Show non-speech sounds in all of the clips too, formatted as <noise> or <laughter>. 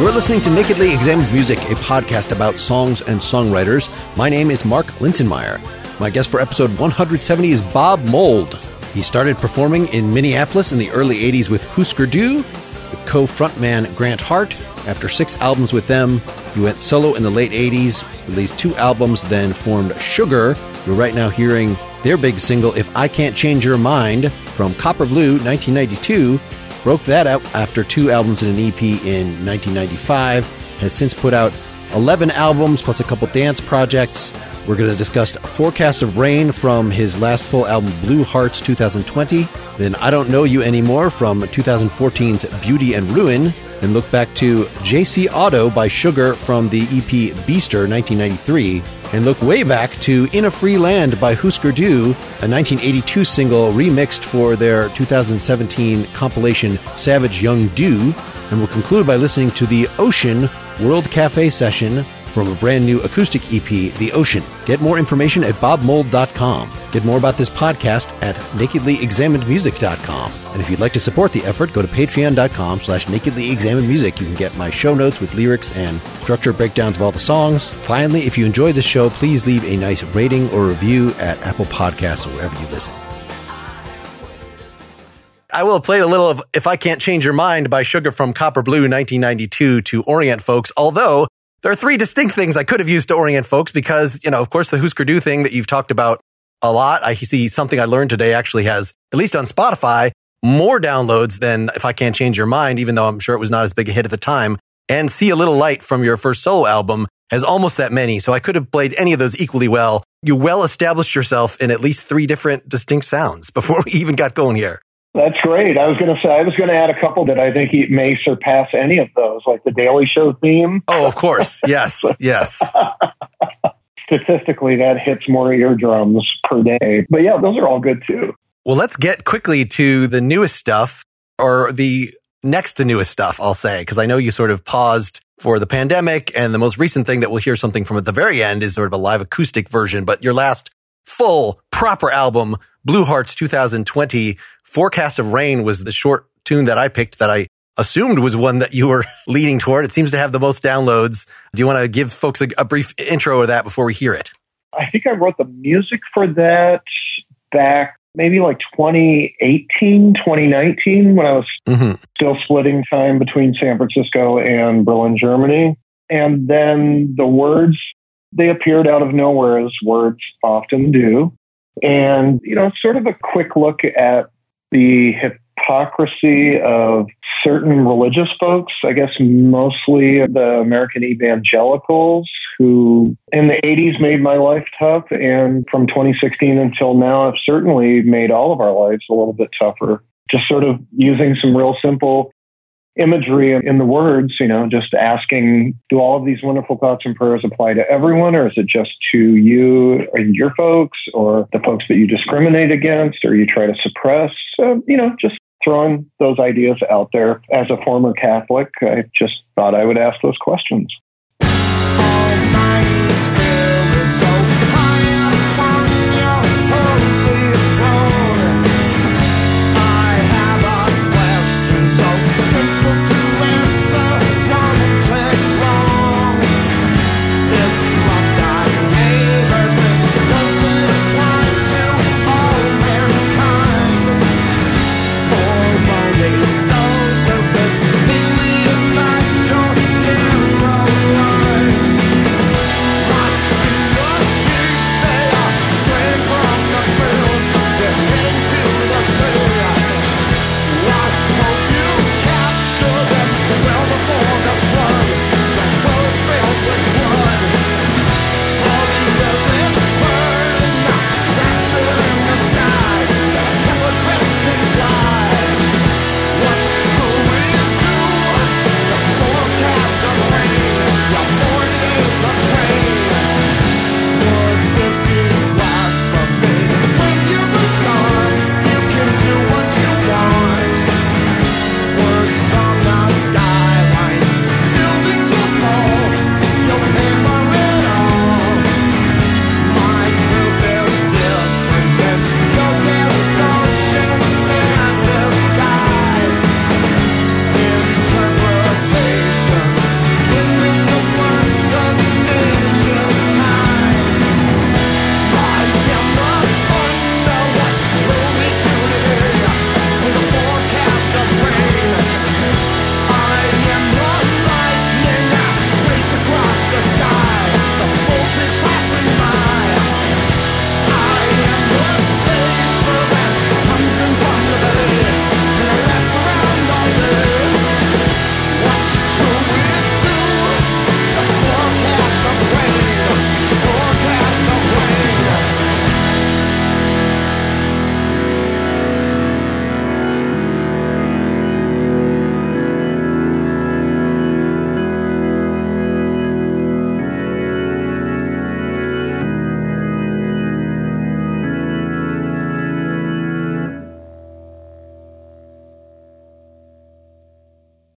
You're listening to Nakedly Examined Music, a podcast about songs and songwriters. My name is Mark Linsenmayer. My guest for episode 170 is Bob Mould. He started performing in Minneapolis in the early 80s with Husker Du, with co frontman Grant Hart. After six albums with them, he went solo in the late 80s, released two albums, then formed Sugar. You're right now hearing their big single, If I Can't Change Your Mind, from Copper Blue 1992. Broke that out after two albums and an EP in 1995. Has since put out 11 albums plus a couple dance projects. We're going to discuss Forecast of Rain from his last full album, Blue Hearts 2020. Then I Don't Know You Anymore from 2014's Beauty and Ruin. And look back to JC Auto by Sugar from the EP Beaster 1993. And look way back to In a Free Land by Husker Du, a 1982 single remixed for their 2017 compilation Savage Young Du. And we'll conclude by listening to the Ocean World Cafe session from a brand new acoustic EP, The Ocean. Get more information at bobmould.com. Get more about this podcast at nakedlyexaminedmusic.com. And if you'd like to support the effort, go to patreon.com slash nakedlyexaminedmusic. You can get my show notes with lyrics and structure breakdowns of all the songs. Finally, if you enjoy the show, please leave a nice rating or review at Apple Podcasts or wherever you listen. I will played a little of If I Can't Change Your Mind by Sugar from Copper Blue 1992 to orient folks, although there are three distinct things I could have used to orient folks because, you know, of course, the Husker Du thing that you've talked about a lot. I see something I learned today actually has, at least on Spotify, more downloads than If I Can't Change Your Mind, even though I'm sure it was not as big a hit at the time. And See a Little Light from your first solo album has almost that many. So I could have played any of those equally well. You well established yourself in at least three different distinct sounds <laughs> before we even got going here. That's great. I was going to say I was going to add a couple that I think he may surpass any of those, like the Daily Show theme. Oh, of course. Yes. yes. <laughs> Statistically, that hits more eardrums per day. But yeah, those are all good too. Well, let's get quickly to the newest stuff or the next to newest stuff, I'll say, because I know you sort of paused for the pandemic and the most recent thing that we'll hear something from at the very end is sort of a live acoustic version, but your last full proper album, Blue Hearts 2020 Forecast of Rain was the short tune that I picked that I assumed was one that you were <laughs> leaning toward. It seems to have the most downloads. Do you want to give folks a, a brief intro of that before we hear it? I think I wrote the music for that back maybe like 2018, 2019, when I was mm-hmm. still splitting time between San Francisco and Berlin, Germany. And then the words, they appeared out of nowhere as words often do. And, you know, sort of a quick look at the hypocrisy of certain religious folks, I guess mostly the American evangelicals who in the 80s made my life tough. And from 2016 until now, have certainly made all of our lives a little bit tougher. Just sort of using some real simple imagery in the words, you know, just asking, do all of these wonderful thoughts and prayers apply to everyone, or is it just to you and your folks, or the folks that you discriminate against, or you try to suppress? You know, just throwing those ideas out there. As a former Catholic, I just thought I would ask those questions.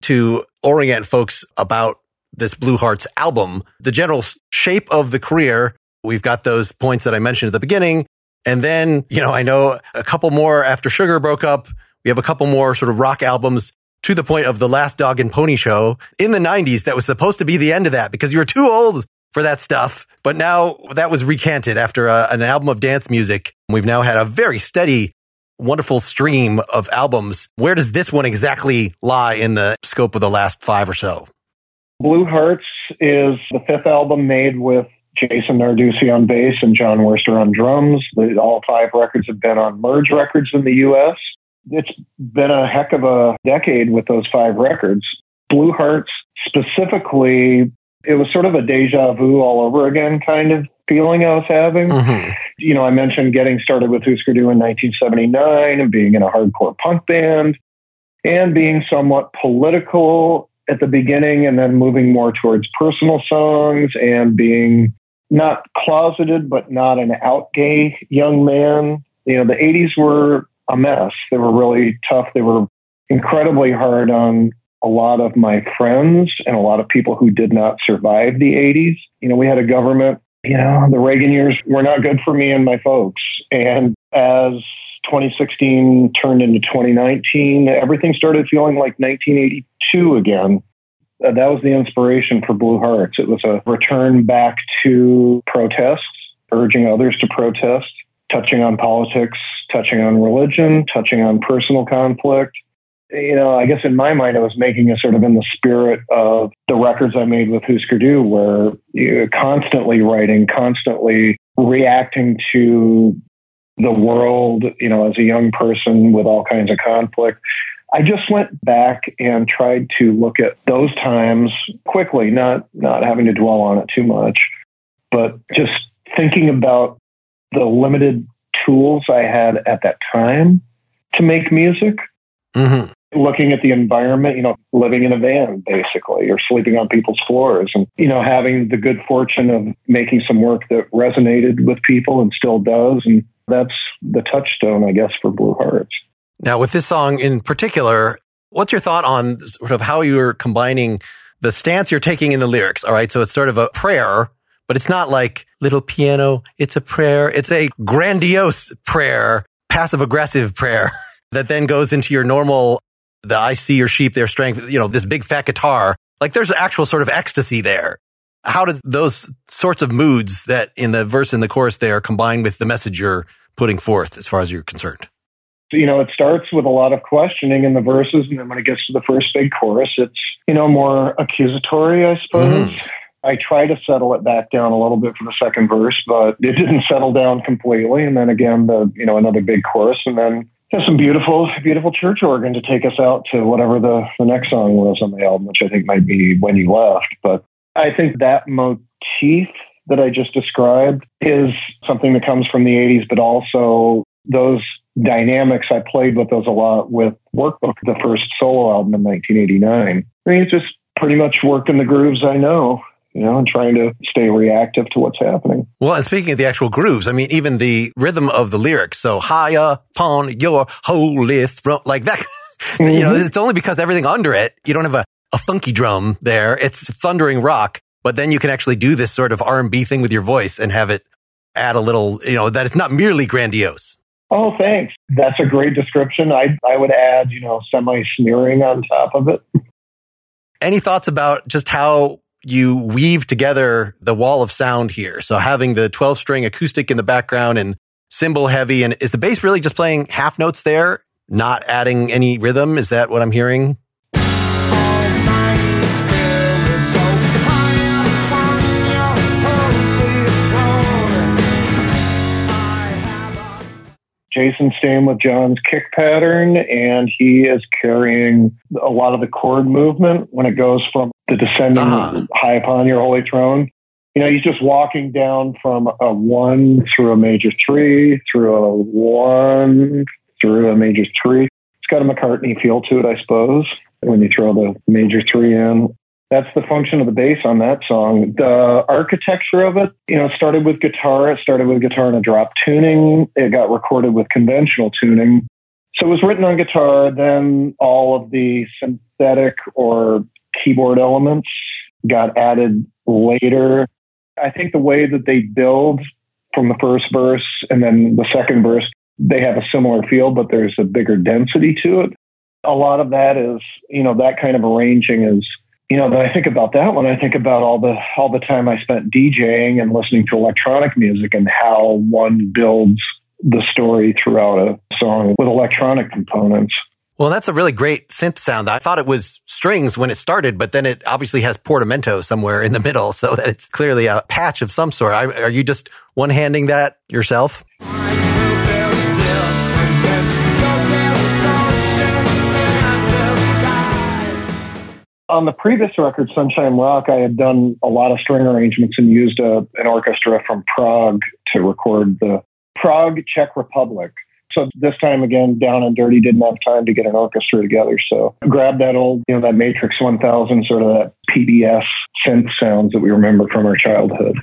To orient folks about this Blue Hearts album, the general shape of the career, we've got those points that I mentioned at the beginning. And then, you know, I know a couple more after Sugar broke up. We have a couple more sort of rock albums to the point of the last dog and pony show in the 90s that was supposed to be the end of that because you were too old for that stuff. But now that was recanted after a, an album of dance music. We've now had a very steady, wonderful stream of albums. Where does this one exactly lie in the scope of the last five or so? Blue Hearts is the fifth album made with Jason Narducy on bass and John Wurster on drums. All five records have been on Merge Records in the US. It's been a heck of a decade with those five records. Blue Hearts specifically, it was sort of a deja vu all over again kind of feeling I was having. Mm-hmm. You know, I mentioned getting started with Husker Du in 1979 and being in a hardcore punk band and being somewhat political at the beginning and then moving more towards personal songs and being not closeted, but not an out gay young man. You know, the 80s were a mess. They were really tough. They were incredibly hard on a lot of my friends and a lot of people who did not survive the 80s. You know, we had a government, you know, the Reagan years were not good for me and my folks. And as 2016 turned into 2019, everything started feeling like 1982 again. Uh, that was the inspiration for Blue Hearts. It was a return back to protests, urging others to protest, touching on politics, touching on religion, touching on personal conflict. You know, I guess in my mind, I was making a sort of in the spirit of the records I made with Husker Du, where you're constantly writing, constantly reacting to the world, you know, as a young person with all kinds of conflict. I just went back and tried to look at those times quickly, not not having to dwell on it too much, but just thinking about the limited tools I had at that time to make music. Mm-hmm. Looking at the environment, you know, living in a van basically, or sleeping on people's floors, and you know, having the good fortune of making some work that resonated with people and still does, and that's the touchstone, I guess, for Blue Hearts. Now, with this song in particular, what's your thought on sort of how you're combining the stance you're taking in the lyrics? All right, so it's sort of a prayer but it's not like little piano. It's a prayer. It's a grandiose prayer, passive aggressive prayer <laughs> that then goes into your normal, the I see your sheep, their strength, you know, this big fat guitar. Like there's actual sort of ecstasy there. How does those sorts of moods that in the verse and the chorus there combine with the message you're putting forth as far as you're concerned? You know, it starts with a lot of questioning in the verses, and then when it gets to the first big chorus, it's, you know, more accusatory, I suppose. Mm-hmm I try to settle it back down a little bit for the second verse, but it didn't settle down completely. And then again, the you know another big chorus, and then some beautiful, beautiful church organ to take us out to whatever the the next song was on the album, which I think might be "When You Left." But I think that motif that I just described is something that comes from the '80s, but also those dynamics. I played with those a lot with Workbook, the first solo album in 1989. I mean, it's just pretty much worked in the grooves I know you know, and trying to stay reactive to what's happening. Well, and speaking of the actual grooves, I mean, even the rhythm of the lyrics. So high upon your holy throne, like that. Mm-hmm. <laughs> You know, mm-hmm. it's only because everything under it, you don't have a, a funky drum there. It's thundering rock, but then you can actually do this sort of R&B thing with your voice and have it add a little, you know, that it's not merely grandiose. Oh, thanks. That's a great description. I I would add, you know, semi sneering on top of it. Any thoughts about just how you weave together the wall of sound here. So having the 12 string acoustic in the background and cymbal heavy. And is the bass really just playing half notes there, not adding any rhythm? Is that what I'm hearing? Jason's staying with John's kick pattern, and he is carrying a lot of the chord movement when it goes from the descending uh-huh. high upon your holy throne. You know, he's just walking down from a one through a major three, through a one, through a major three. It's got a McCartney feel to it, I suppose, when you throw the major three in that's the function of the bass on that song. The architecture of it, you know, started with guitar. It started with guitar in a drop tuning. It got recorded with conventional tuning. So it was written on guitar, then all of the synthetic or keyboard elements got added later. I think the way that they build from the first verse and then the second verse, they have a similar feel, but there's a bigger density to it. A lot of that is, you know, that kind of arranging is, you know, when I think about that when I think about all the all the time I spent DJing and listening to electronic music and how one builds the story throughout a song with electronic components. Well, that's a really great synth sound. I thought it was strings when it started, but then it obviously has portamento somewhere in the middle, so that it's clearly a patch of some sort. Are you just one handing that yourself? On the previous record, Sunshine Rock, I had done a lot of string arrangements and used a, an orchestra from Prague to record the Prague, Czech Republic. So this time again, Down and Dirty didn't have time to get an orchestra together. So grab that old, you know, that Matrix 1000, sort of that PBS synth sounds that we remember from our childhood.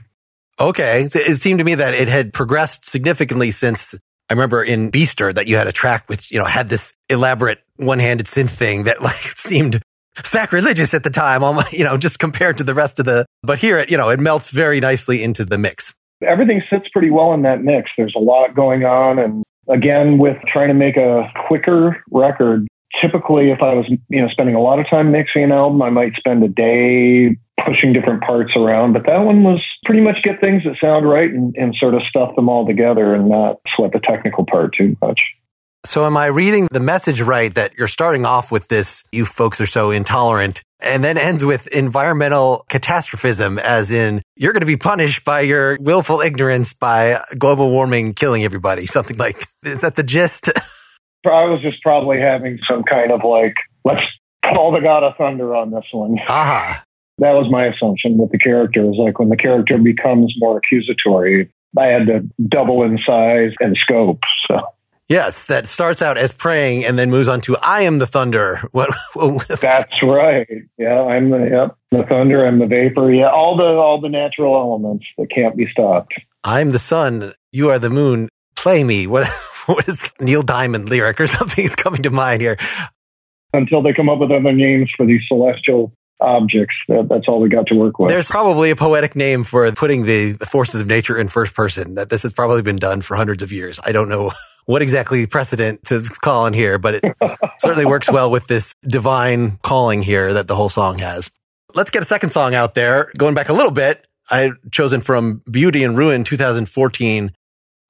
Okay. It seemed to me that it had progressed significantly since I remember in Beaster that you had a track which, you know, had this elaborate one-handed synth thing that <laughs> like seemed sacrilegious at the time, <laughs> you know, just compared to the rest of the, but here it, you know, it melts very nicely into the mix everything sits pretty well in that mix. There's a lot going on. And again, with trying to make a quicker record, typically if I was, you know, spending a lot of time mixing an album, I might spend a day pushing different parts around. But that one was pretty much get things that sound right and, and sort of stuff them all together and not sweat the technical part too much. So am I reading the message right that you're starting off with this, you folks are so intolerant, and then ends with environmental catastrophism, as in you're going to be punished by your willful ignorance by global warming killing everybody, <laughs> something like, is that the gist? <laughs> I was just probably having some kind of like, let's call the god of thunder on this one. Aha. That was my assumption with the character is like when the character becomes more accusatory, I had to double in size and scope. So Yes, that starts out as praying and then moves on to I am the thunder. <laughs> What? That's right. Yeah, I'm the yep, the thunder. I'm the vapor. Yeah, all the all the natural elements that can't be stopped. I'm the sun. You are the moon. Play me. What? <laughs> What is Neil Diamond lyric or <laughs> something is coming to mind here? Until they come up with other names for these celestial objects. That, that's all we got to work with. There's probably a poetic name for putting the, the forces of nature in first person. That this has probably been done for hundreds of years. I don't know what exactly precedent to call in here, but it <laughs> certainly works well with this divine calling here that the whole song has. Let's get a second song out there. Going back a little bit, I chosen from Beauty and Ruin 2014.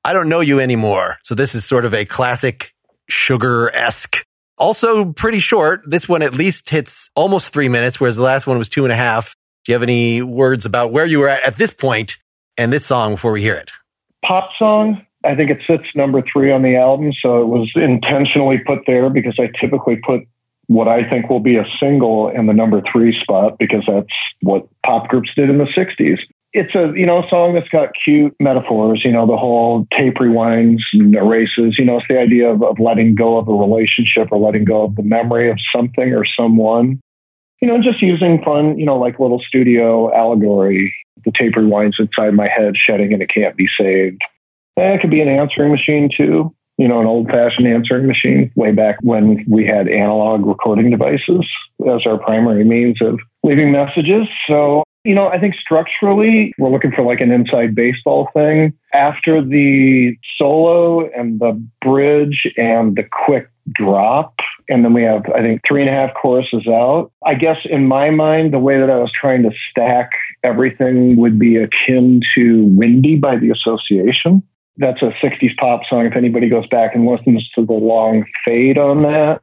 I don't know you anymore. So this is sort of a classic sugar esque. Also pretty short. This one at least hits almost three minutes, whereas the last one was two and a half. Do you have any words about where you were at, at this point and this song before we hear it? Pop song. I think it sits number three on the album, so it was intentionally put there because I typically put what I think will be a single in the number three spot because that's what pop groups did in the 60s. It's a, you know, song that's got cute metaphors, you know, the whole tape rewinds and erases, you know, it's the idea of, of letting go of a relationship or letting go of the memory of something or someone. You know, just using fun, you know, like little studio allegory. The tape rewinds inside my head, shedding and it can't be saved. Eh, it could be an answering machine too. You know, an old fashioned answering machine way back when we had analog recording devices as our primary means of leaving messages. So, you know, I think structurally we're looking for like an inside baseball thing. After the solo and the bridge and the quick drop, and then we have, I think, three and a half choruses out. I guess in my mind, the way that I was trying to stack everything would be akin to Windy by the Association that's a 60s pop song. If anybody goes back and listens to the long fade on that,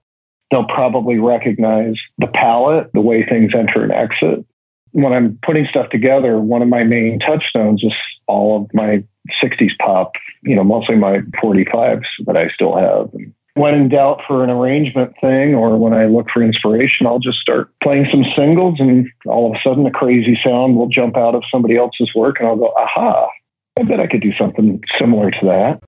they'll probably recognize the palette, the way things enter and exit. When I'm putting stuff together, one of my main touchstones is all of my 60s pop, you know, mostly my 45s that I still have. And when in doubt for an arrangement thing or when I look for inspiration, I'll just start playing some singles and all of a sudden a crazy sound will jump out of somebody else's work and I'll go, aha, I bet I could do something similar to that.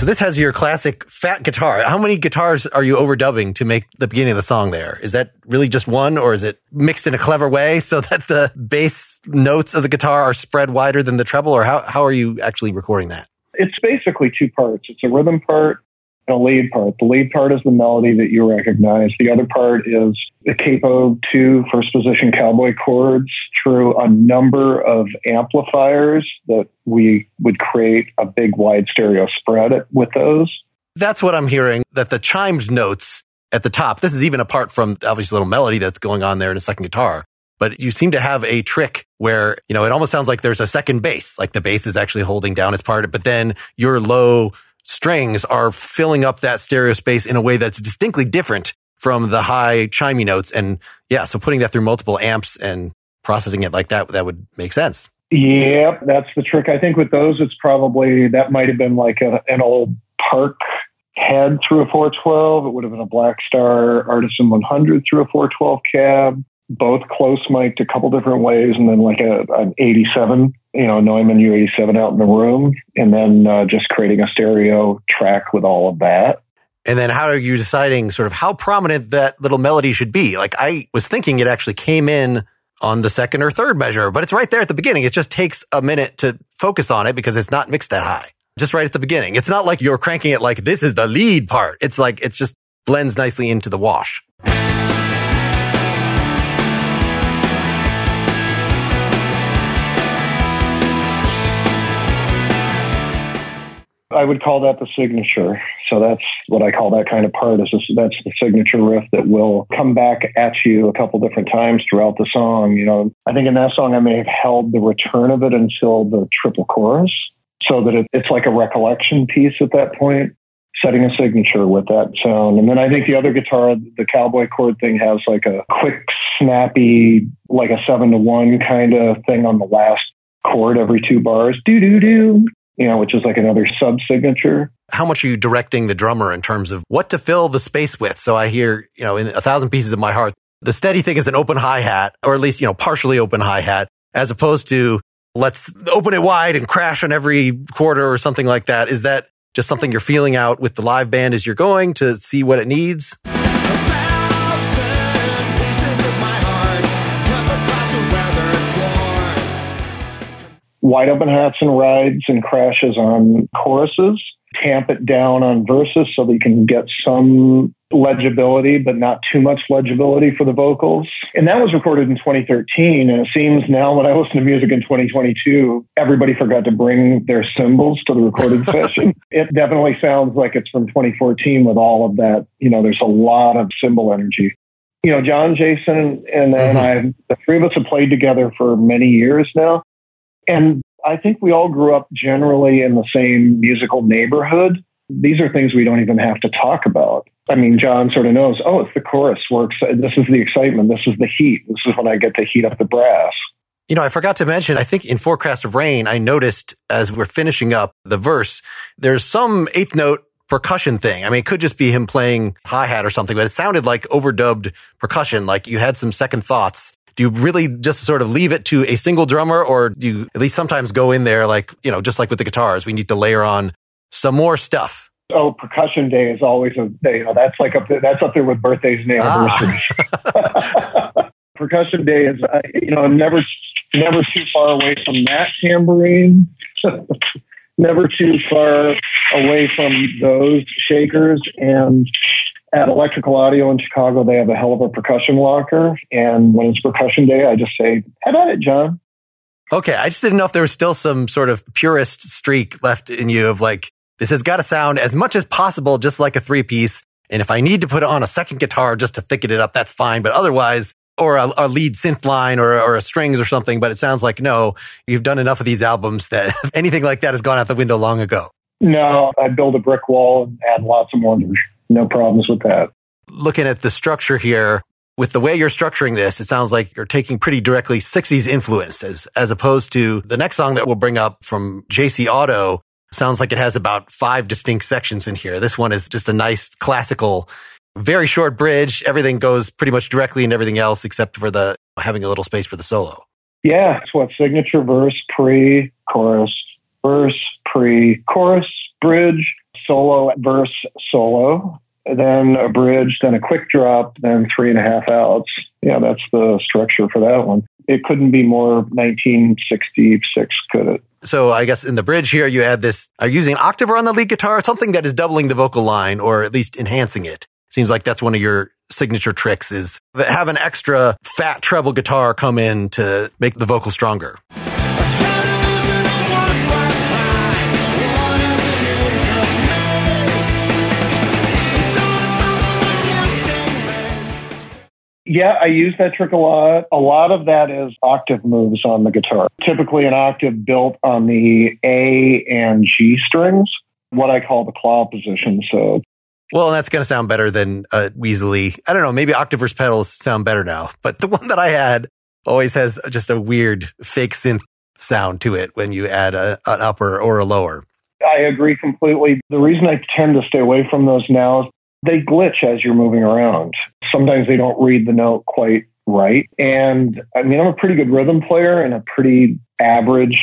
So this has your classic fat guitar. How many guitars are you overdubbing to make the beginning of the song there? Is that really just one or is it mixed in a clever way so <laughs> that the bass notes of the guitar are spread wider than the treble or how, how are you actually recording that? It's basically two parts. It's a rhythm part a lead part. The lead part is the melody that you recognize. The other part is the capo two first position cowboy chords through a number of amplifiers that we would create a big wide stereo spread with those. That's what I'm hearing, that the chimed notes at the top, this is even apart from obviously a little melody that's going on there in a second guitar. But you seem to have a trick where, you know, it almost sounds like there's a second bass, like the bass is actually holding down its part, but then your low strings are filling up that stereo space in a way that's distinctly different from the high chimey notes. And yeah, so putting that through multiple amps and processing it like that, that would make sense. Yep, that's the trick. I think with those, it's probably that might have been like a, an old Park head through a 412. It would have been a Blackstar Artisan 100 through a 412 cab both close mic'd a couple different ways, and then like a, an 87, you know, Neumann U87 out in the room, and then uh, just creating a stereo track with all of that. And then how are you deciding sort of how prominent that little melody should be? Like I was thinking it actually came in on the second or third measure, but it's right there at the beginning. It just takes a minute to focus on it because it's not mixed that high. Just right at the beginning. It's not like you're cranking it like this is the lead part. It's like it's just blends nicely into the wash. I would call that the signature. So that's what I call that kind of part. Is that's the signature riff that will come back at you a couple different times throughout the song. You know, I think in that song I may have held the return of it until the triple chorus, so that it, it's like a recollection piece at that point, setting a signature with that sound. And then I think the other guitar, the cowboy chord thing, has like a quick, snappy, like a seven to one kind of thing on the last chord every two bars. Do do do you know, which is like another sub signature. How much are you directing the drummer in terms of what to fill the space with? So I hear, you know, in a thousand pieces of my heart, the steady thing is an open hi hat, or at least, you know, partially open hi hat, as opposed to let's open it wide and crash on every quarter or something like that. Is that just something you're feeling out with the live band as you're going to see what it needs? Wide open hats and rides and crashes on choruses, tamp it down on verses so that you can get some legibility, but not too much legibility for the vocals. And that was recorded in 2013. And it seems now when I listen to music in 2022, everybody forgot to bring their cymbals to the recording <laughs> session. It definitely sounds like it's from 2014 with all of that. You know, there's a lot of cymbal energy. You know, John, Jason, and then mm-hmm. I, the three of us have played together for many years now. And I think we all grew up generally in the same musical neighborhood. These are things we don't even have to talk about. I mean, John sort of knows, oh, it's the chorus works. This is the excitement. This is the heat. This is when I get to heat up the brass. You know, I forgot to mention, I think in Forecast of Rain, I noticed as we're finishing up the verse, there's some eighth note percussion thing. I mean, it could just be him playing hi hat or something, but it sounded like overdubbed percussion, like you had some second thoughts do you really just sort of leave it to a single drummer or do you at least sometimes go in there like, you know, just like with the guitars, we need to layer on some more stuff? Oh, percussion day is always a day. You know, that's like up there, that's up there with birthdays and anniversaries. Ah. <laughs> percussion day is, uh, you know, I'm never, never too far away from that tambourine. <laughs> never too far away from those shakers and at Electrical Audio in Chicago, they have a hell of a percussion locker. And when it's percussion day, I just say, have at it, John. Okay. I just didn't know if there was still some sort of purist streak left in you of like, this has got to sound as much as possible, just like a three piece. And if I need to put on a second guitar just to thicken it up, that's fine. But otherwise, or a, a lead synth line or, or a strings or something. But it sounds like no, you've done enough of these albums that <laughs> anything like that has gone out the window long ago. No, I build a brick wall and add lots of more no problems with that. Looking at the structure here, with the way you're structuring this, it sounds like you're taking pretty directly 60s influences as opposed to the next song that we'll bring up from JC Auto. Sounds like it has about five distinct sections in here. This one is just a nice classical, very short bridge. Everything goes pretty much directly into everything else except for the having a little space for the solo. Yeah, it's what signature verse, pre chorus, verse, pre chorus, bridge, solo, verse, solo, then a bridge, then a quick drop, then three and a half outs. Yeah, that's the structure for that one. It couldn't be more 1966, could it? So I guess in the bridge here, you add this, are you using an octave on the lead guitar? Something that is doubling the vocal line or at least enhancing it. Seems like that's one of your signature tricks is have an extra fat treble guitar come in to make the vocal stronger. Yeah, I use that trick a lot. A lot of that is octave moves on the guitar. Typically, an octave built on the A and G strings, what I call the claw position. So, well, that's going to sound better than uh, Weasley. I don't know. Maybe Octaverse pedals sound better now, but the <laughs> one that I had always has just a weird fake synth sound to it when you add a, an upper or a lower. I agree completely. The reason I tend to stay away from those now is they glitch as you're moving around. Sometimes they don't read the note quite right. And I mean, I'm a pretty good rhythm player and a pretty average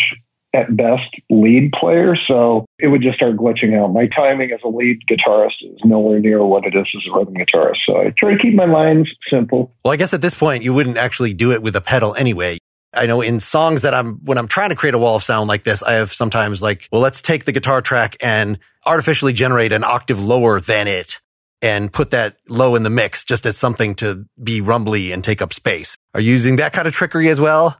at best lead player. So it would just start glitching out. My timing as a lead guitarist is nowhere near what it is as a rhythm guitarist. So I try to keep my lines simple. Well, I guess at this point, you wouldn't actually do it with a pedal anyway. I know in songs that I'm, when I'm trying to create a wall of sound like this, I have sometimes like, well, let's take the guitar track and artificially generate an octave lower than it and put that low in the mix just as something to be rumbly and take up space. Are you using that kind of trickery as well?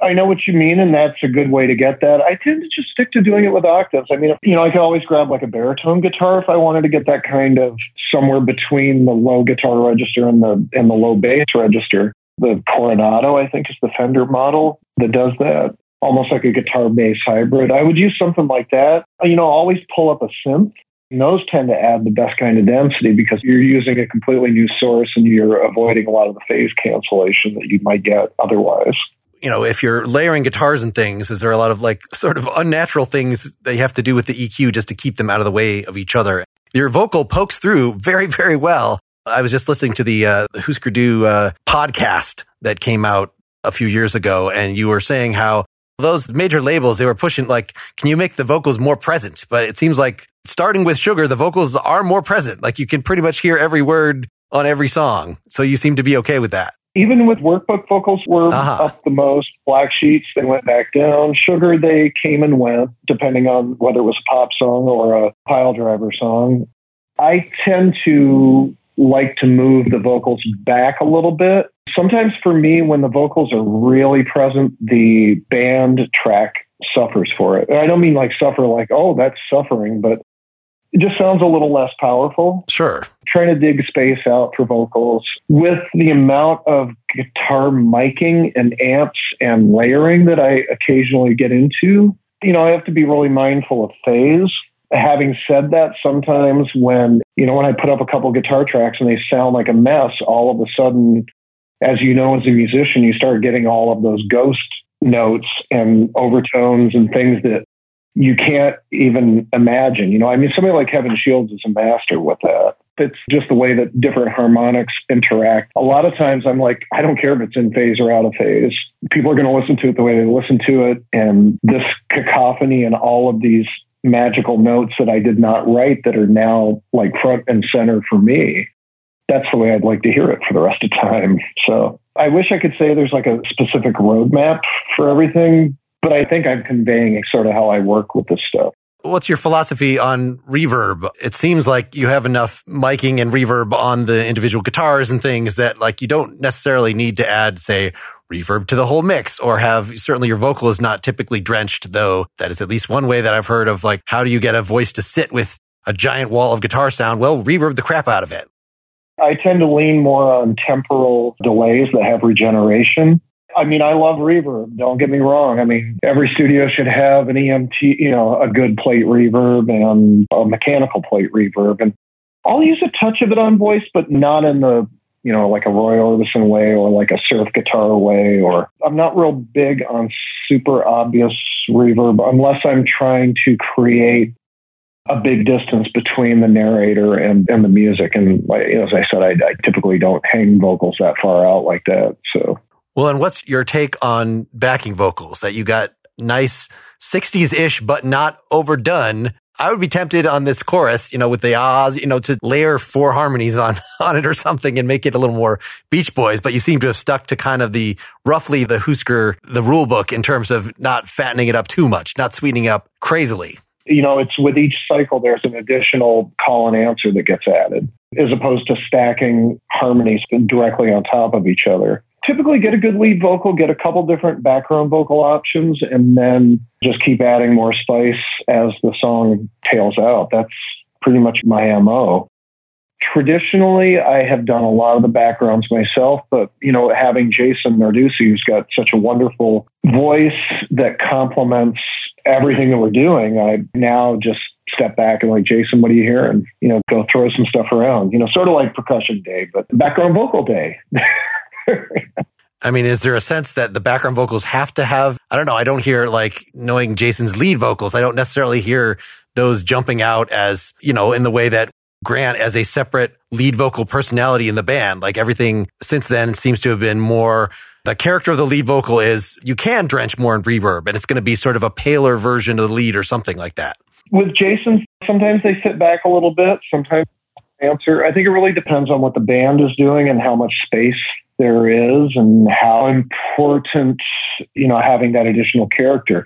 I know what you mean, and that's a good way to get that. I tend to just stick to doing it with octaves. I mean, you know, I could always grab like a baritone guitar if I wanted to get that kind of somewhere between the low guitar register and the and the low bass register. The Coronado, I think, is the Fender model that does that, almost like a guitar bass hybrid. I would use something like that. You know, always pull up a synth and those tend to add the best kind of density because you're using a completely new source and you're avoiding a lot of the phase cancellation that you might get otherwise. You know, if you're layering guitars and things, is there a lot of like sort of unnatural things that you have to do with the EQ just to keep them out of the way of each other? Your vocal pokes through very, very well. I was just listening to the uh, Husker Du uh, podcast that came out a few years ago, and you were saying how those major labels, they were pushing like, can you make the vocals more present? But it seems like starting with Sugar, the vocals are more present. Like you can pretty much hear every word on every song. So you seem to be okay with that. Even with workbook vocals were uh-huh. up the most. Black Sheets, they went back down. Sugar, they came and went, depending on whether it was a pop song or a pile driver song. I tend to like to move the vocals back a little bit. Sometimes for me, when the vocals are really present, the band track suffers for it. I don't mean like suffer like, oh, that's suffering, but it just sounds a little less powerful. Sure. Trying to dig space out for vocals with the amount of guitar miking and amps and layering that I occasionally get into. You know, I have to be really mindful of phase having said that, sometimes when, you know, when I put up a couple guitar tracks and they sound like a mess, all of a sudden, as you know, as a musician, you start getting all of those ghost notes and overtones and things that you can't even imagine. You know, I mean, somebody like Kevin Shields is a master with that. It's just the way that different harmonics interact. A lot of times I'm like, I don't care if it's in phase or out of phase. People are going to listen to it the way they listen to it. And this cacophony and all of these magical notes that I did not write that are now like front and center for me. That's the way I'd like to hear it for the rest of time. So I wish I could say there's like a specific roadmap for everything, but I think I'm conveying sort of how I work with this stuff. What's your philosophy on reverb? It seems like you have enough miking and reverb on the individual guitars and things that like you don't necessarily need to add, say, reverb to the whole mix or have certainly your vocal is not typically drenched, though that is at least one way that I've heard of like, how do you get a voice to sit with a giant wall of guitar sound? Well, reverb the crap out of it. I tend to lean more on temporal delays that have regeneration. I mean, I love reverb. Don't get me wrong. I mean, every studio should have an EMT, you know, a good plate reverb and a mechanical plate reverb. And I'll use a touch of it on voice, but not in the you know, like a Roy Orbison way or like a surf guitar way, or I'm not real big on super obvious reverb unless I'm trying to create a big distance between the narrator and, and the music. And as I said, I, I typically don't hang vocals that far out like that. So, well, and what's your take on backing vocals that you got nice 60s ish, but not overdone I would be tempted on this chorus, you know, with the ahs, you know, to layer four harmonies on, <laughs> on it or something and make it a little more Beach Boys. But you seem to have stuck to kind of the roughly the Husker, the rule book in terms of not fattening it up too much, not sweetening up crazily. You know, it's with each cycle, there's an additional call and answer that gets added as opposed to stacking harmonies directly on top of each other typically get a good lead vocal, get a couple different background vocal options, and then just keep adding more spice as the song tails out. That's pretty much my MO. Traditionally, I have done a lot of the backgrounds myself, but you know, having Jason Narducy, who's got such a wonderful voice that complements everything that we're doing, I now just step back and like, Jason, what do you hear? And, you know, go throw some stuff around, you know, sort of like percussion day, but background vocal day. <laughs> I mean, is there a sense that the background vocals have to have, I don't know, I don't hear like knowing Jason's lead vocals. I don't necessarily hear those jumping out as, you know, in the way that Grant as a separate lead vocal personality in the band. Like everything since then seems to have been more the character of the lead vocal is you can drench more in reverb and it's going to be sort of a paler version of the lead or something like that. With Jason, sometimes they sit back a little bit. Sometimes answer. I think it really depends on what the band is doing and how much space there is and how important, you know, having that additional character.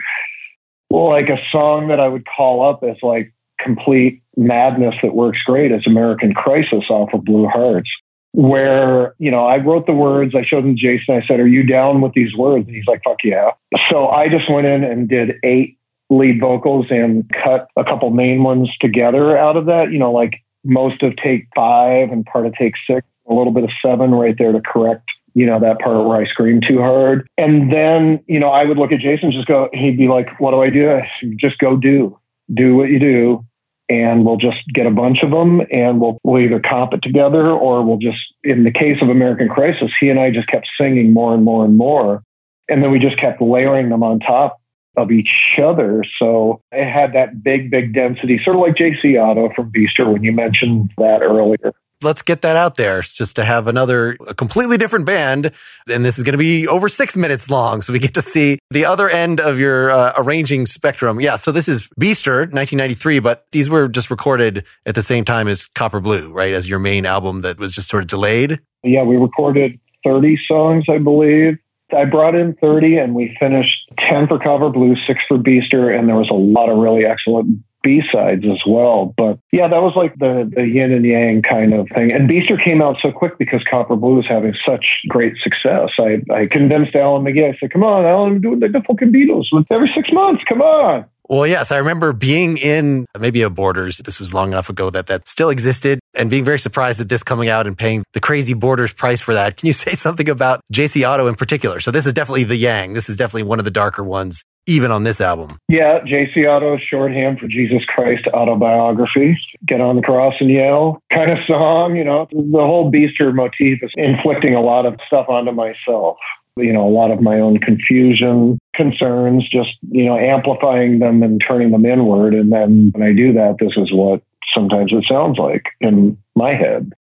Well, like a song that I would call up as like complete madness that works great is American Crisis off of Blue Hearts, where, you know, I wrote the words, I showed them Jason, I said, Are you down with these words? And he's like, Fuck yeah. So I just went in and did eight lead vocals and cut a couple main ones together out of that, you know, like most of take five and part of take six a little bit of seven right there to correct you know that part where I scream too hard. And then you know I would look at Jason, just go. He'd be like, "What do I do? Just go do, do what you do." And we'll just get a bunch of them, and we'll, we'll either comp it together, or we'll just, in the case of American Crisis, he and I just kept singing more and more and more, and then we just kept layering them on top of each other. So it had that big, big density, sort of like JC Auto from Beaster when you mentioned that earlier let's get that out there just to have another a completely different band. And this is going to be over six minutes long. So we get to see the other end of your uh, arranging spectrum. Yeah. So this is Beaster 1993, but these were just recorded at the same time as Copper Blue, right? As your main album that was just sort of delayed. Yeah. We recorded 30 songs, I believe. I brought in 30 and we finished 10 for Copper Blue, six for Beaster, and there was a lot of really excellent B sides as well. But yeah, that was like the, the yin and yang kind of thing. And Beaster came out so quick because Copper Blue was having such great success. I, I convinced Alan McGee. I said, come on, Alan, I'm doing like the fucking Beatles every six months. Come on. Well, yes, I remember being in maybe a Borders. This was long enough ago that that still existed and being very surprised at this coming out and paying the crazy Borders price for that. Can you <laughs> say something about JC Auto in particular? So this is definitely the Yang. This is definitely one of the darker ones even on this album. Yeah, JC Auto shorthand for Jesus Christ autobiography. Get on the cross and yell kind of song. You know, the whole Beaster motif is inflicting a lot of stuff onto myself. You know, a lot of my own confusion, concerns, just, you know, amplifying them and turning them inward. And then when I do that, this is what sometimes it sounds like in my head.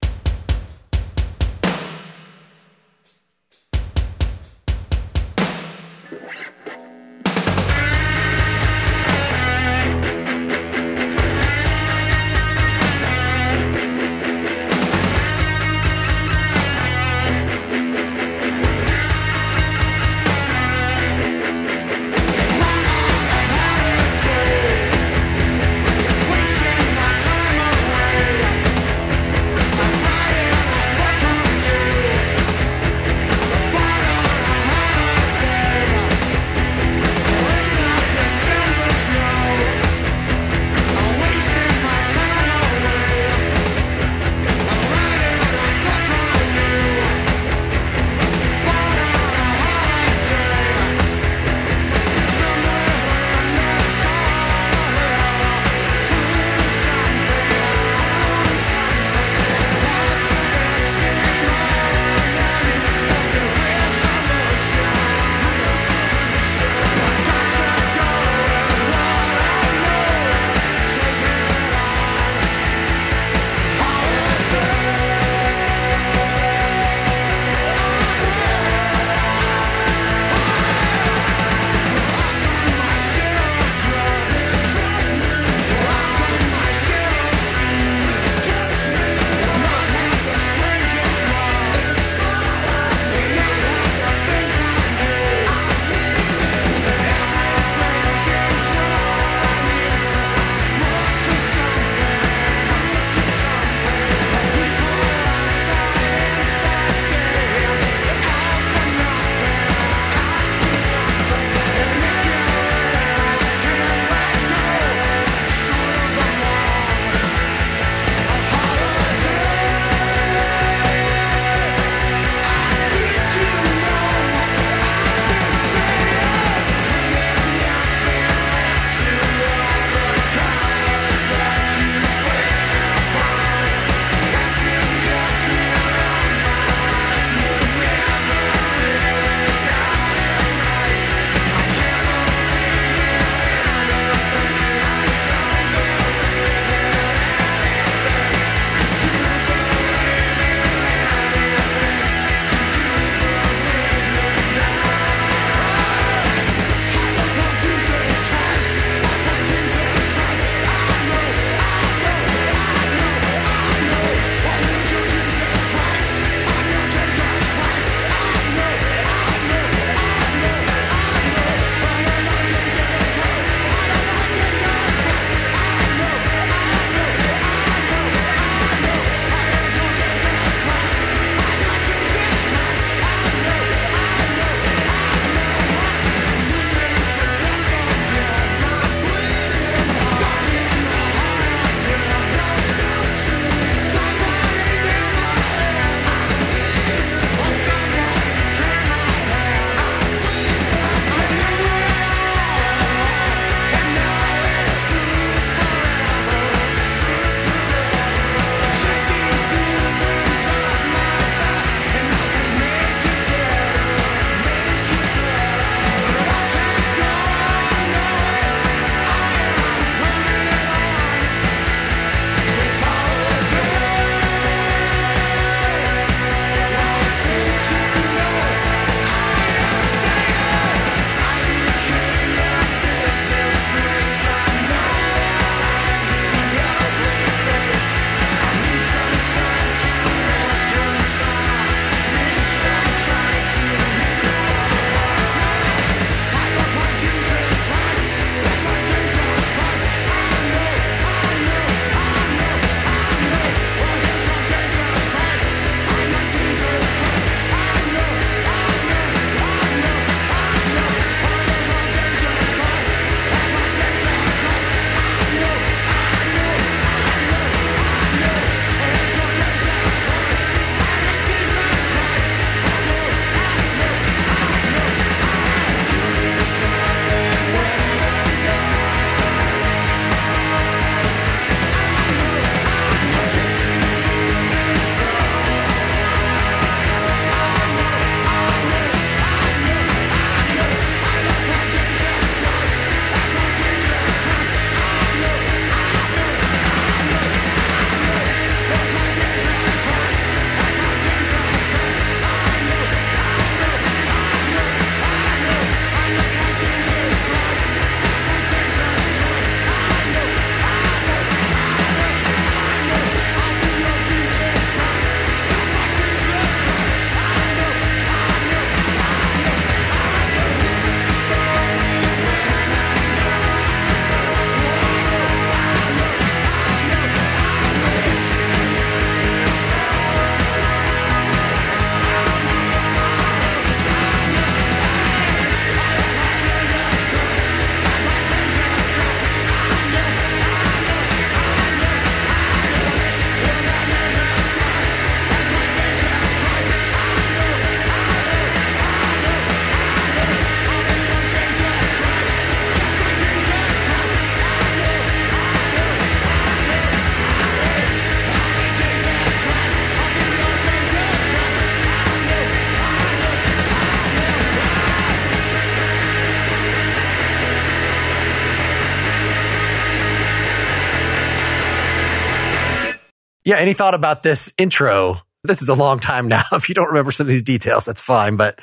Yeah. Any thought about this intro? This is a long time now. <laughs> If you don't remember some of these details, that's fine. But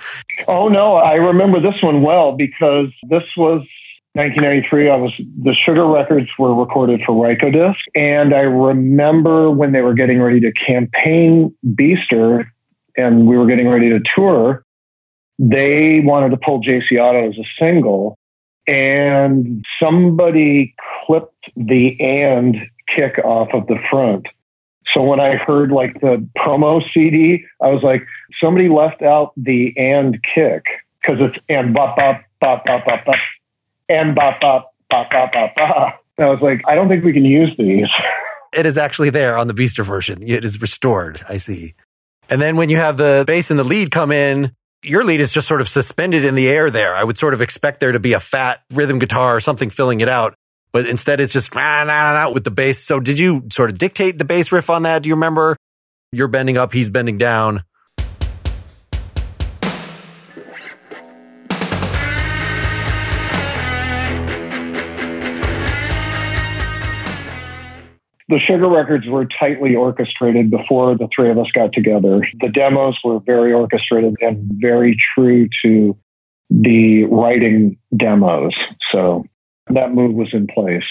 oh no, I remember this one well because this was 1993. I was the Sugar records were recorded for Rykodisc, and I remember when they were getting ready to campaign Beaster, and we were getting ready to tour. They wanted to pull JC Auto as a single, and somebody clipped the and kick off of the front. So when I heard like the promo CD, I was like, somebody left out the and kick because it's and bop bop bop bop bop bop and bop bop bop bop bop bop. I was like, I don't think we can use these. It is actually there on the Beaster version. It is restored. I see. And then when you have the bass and the lead come in, your lead is just sort of suspended in the air there. I would sort of expect there to be a fat rhythm guitar or something filling it out. But instead it's just nah, nah, nah, with the bass. So did you sort of dictate the bass riff on that? Do you remember? You're bending up, he's bending down. the Sugar records were tightly orchestrated before the three of us got together. The demos were very orchestrated and very true to the writing demos. So that move was in place.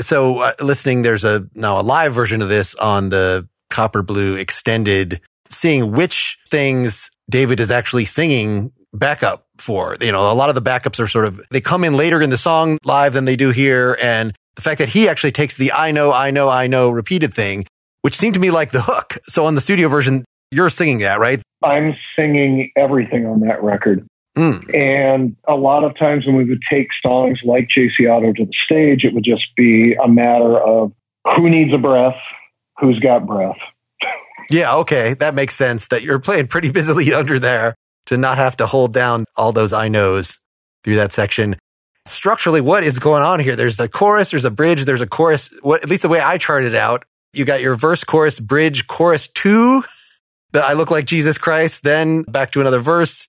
So uh, listening, there's a now a live version of this on the Copper Blue extended, seeing which things David is actually singing backup for. You know, a lot of the backups are sort of, they come in later in the song live than they do here. And the fact that he actually takes the I know, I know, I know repeated thing, which seemed to me like the hook. So on the studio version, you're singing that, right? I'm singing everything on that record. Mm. And a lot of times when we would take songs like JC Auto to the stage, it would just be a matter of who needs a breath, who's got breath. yeah, okay. That makes sense that you're playing pretty busily <laughs> under there to not have to hold down all those I knows through that section structurally, what is going on here? There's a chorus, there's a bridge, there's a chorus. What, at least the way I charted it out, you got your verse, chorus, bridge, chorus two. That I look like Jesus Christ. Then back to another verse.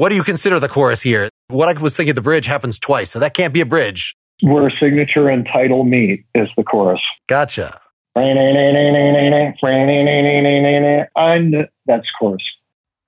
What do you consider the chorus here? What I was thinking the bridge happens twice, so that can't be a bridge. Where signature and title meet is the chorus. Gotcha. That's chorus.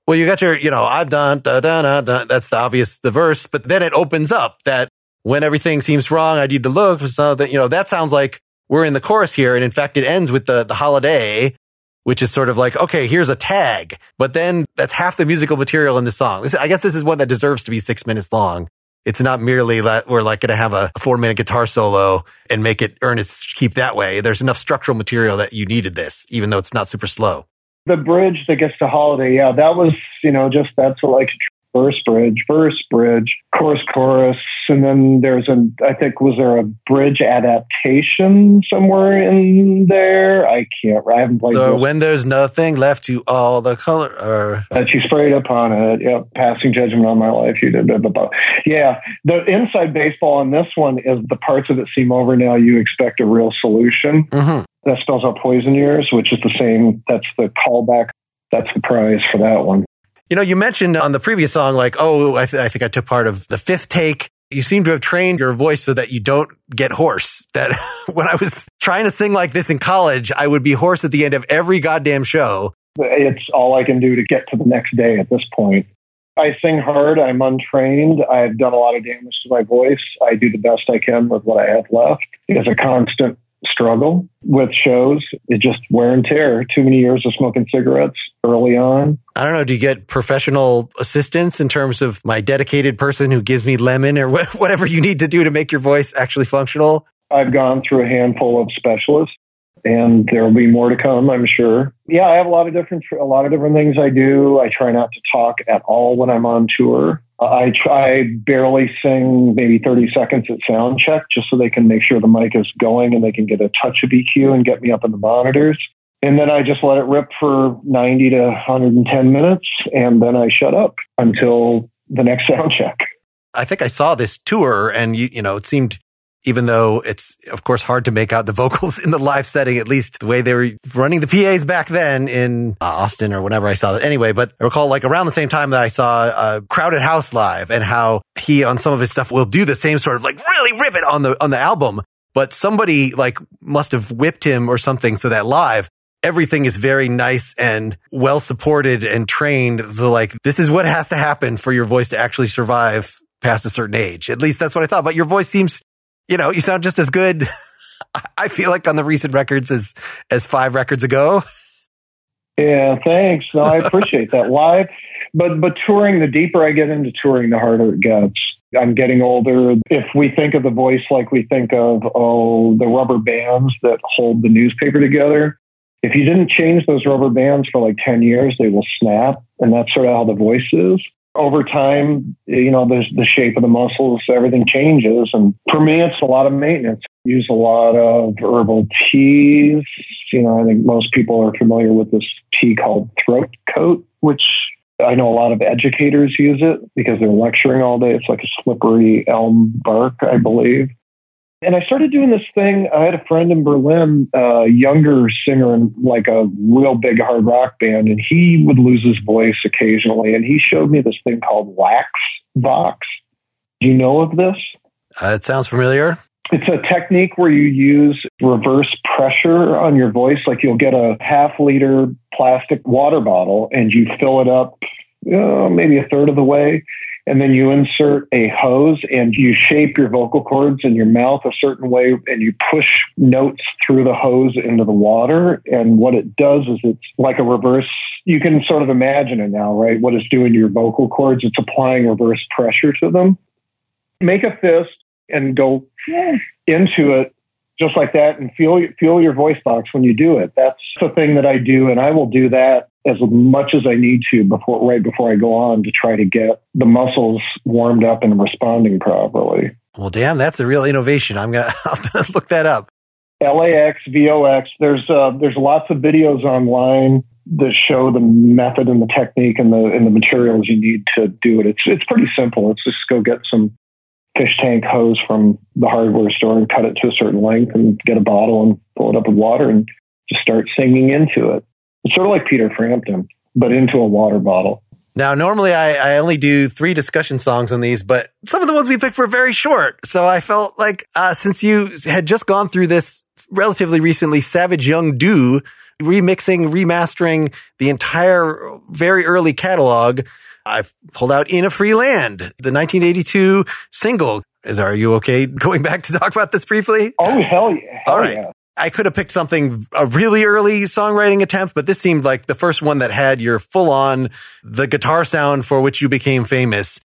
Well, you got your, you know, I've done, da, da, da, da, that's the obvious, the verse, but then it opens up that when everything seems wrong, I need to look for something. You know, that sounds like we're in the chorus here. And in fact, it ends with the, the holiday, which is sort of like, okay, here's a tag, but then that's half the musical material in the song. I guess this is one that deserves to be six minutes long. It's not merely that we're like going to have a four minute guitar solo and make it earn its keep that way. There's enough structural material that you needed this, even though it's not super slow. The bridge that gets to holiday, yeah, that was, you know, just that's like verse bridge, verse bridge, chorus chorus, and then there's a I think was there a bridge adaptation somewhere in there? I can't. I haven't played. So when there's nothing left to all the color, or that you sprayed upon it. Yep, passing judgment on my life. You did. Blah, blah, blah. Yeah, the inside baseball on this one is the parts of it seem over now. You expect a real solution. Mm-hmm. That spells out poison years, which is the same. That's the callback. That's the prize for that one. You know, you mentioned on the previous song, like, oh, I, th- I think I took part of the fifth take. You seem to have trained your voice so that you don't get hoarse. That <laughs> when I was trying to sing like this in college, I would be hoarse at the end of every goddamn show. It's all I can do to get to the next day at this point. I sing hard. I'm untrained. I've done a lot of damage to my voice. I do the best I can with what I have left. It's a constant struggle with shows. It just wear and tear. Too many years of smoking cigarettes early on. I don't know. Do you get professional assistance in terms of my dedicated person who gives me lemon or <laughs> whatever you need to do to make your voice actually functional? I've gone through a handful of specialists and there will be more to come, I'm sure. Yeah, I have a lot of different a lot of different things I do. I try not to talk at all when I'm on tour. I try barely sing maybe 30 seconds at sound check just so they can make sure the mic is going and they can get a touch of EQ and get me up in the monitors. And then I just let it rip for 90 to 110 minutes and then I shut up until the next sound check. I think I saw this tour and you, you know, it seemed even though it's of course hard to make out the <laughs> vocals in the live setting, at least the way they were running the PAs back then in uh, Austin or whenever I saw it. Anyway, but I recall like around the same time that I saw uh, Crowded House live and how he on some of his stuff will do the same sort of like really rip it on the, on the album. But somebody like must have whipped him or something so that live everything is very nice and well supported and trained. So like, this is what has to happen for your voice to actually survive past a certain age. At least that's what I thought. But your voice seems, you know, you sound just as good. <laughs> I feel like on the recent records as, as five records ago. Yeah, thanks. No, I appreciate that. <laughs> Live, but but touring, the deeper I get into touring, the harder it gets. I'm getting older. If we think of the voice like we think of oh the rubber bands that hold the newspaper together, if you didn't change those rubber bands for like 10 years, they will snap. And that's sort of how the voice is. Over time, you know, there's the shape of the muscles, everything changes. And for me, it's a lot of maintenance. use a lot of herbal teas. You know, I think most people are familiar with this tea called throat coat, which I know a lot of educators use it because they're lecturing all day. It's like a slippery elm bark, I believe. And I started doing this thing. I had a friend in Berlin, a younger singer in like a real big hard rock band, and he would lose his voice occasionally. And he showed me this thing called Lax Vox. Do you know of this? Uh, it sounds familiar. It's a technique where you use reverse pressure on your voice. Like you'll get a half liter plastic water bottle and you fill it up uh, maybe a third of the way and then you insert a hose and you shape your vocal cords and your mouth a certain way and you push notes through the hose into the water. And what it does is it's like a reverse you can sort of imagine it now right? What it's doing to your vocal cords. It's applying reverse pressure to them. Make a fist and go into it just like that and feel feel your voice box when you do it that's the thing that I do and I will do that as much as I need to before right before I go on to try to get the muscles warmed up and responding properly. Well, damn, that's a real innovation. I'm gonna <laughs> look that up. LAX VOX. There's uh, there's lots of videos online that show the method and the technique and the and the materials you need to do it. It's it's pretty simple. It's just go get some fish tank hose from the hardware store and cut it to a certain length and get a bottle and fill it up with water and just start singing into it. It's sort of like Peter Frampton, but into a water bottle. Now, normally I, I only do three discussion songs on these, but some of the ones we picked were very short. So I felt like, uh, since you had just gone through this relatively recently, Savage Young Du remixing, remastering the entire very early catalog, I pulled out In a Free Land, the 1982 single. Is, are you okay going back to talk about this briefly? Oh, hell yeah. Hell All right. Yeah. I could have picked something, a really early songwriting attempt, but this seemed like the first one that had your full on, the guitar sound for which you became famous.